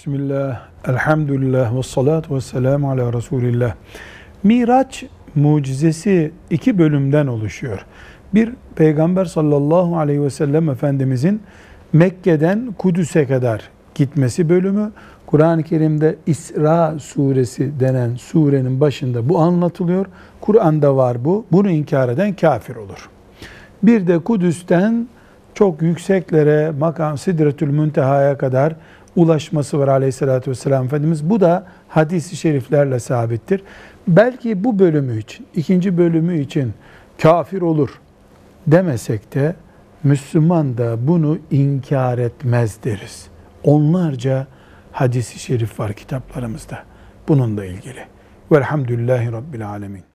Bismillah, elhamdülillah ve salatu ve selamu ala Resulillah. Miraç mucizesi iki bölümden oluşuyor. Bir, Peygamber sallallahu aleyhi ve sellem Efendimizin Mekke'den Kudüs'e kadar gitmesi bölümü. Kur'an-ı Kerim'de İsra suresi denen surenin başında bu anlatılıyor. Kur'an'da var bu. Bunu inkar eden kafir olur. Bir de Kudüs'ten çok yükseklere, makam Sidretül Münteha'ya kadar ulaşması var aleyhissalatü vesselam Efendimiz. Bu da hadisi şeriflerle sabittir. Belki bu bölümü için, ikinci bölümü için kafir olur demesek de Müslüman da bunu inkar etmez deriz. Onlarca hadisi şerif var kitaplarımızda bununla ilgili. Velhamdülillahi Rabbil Alemin.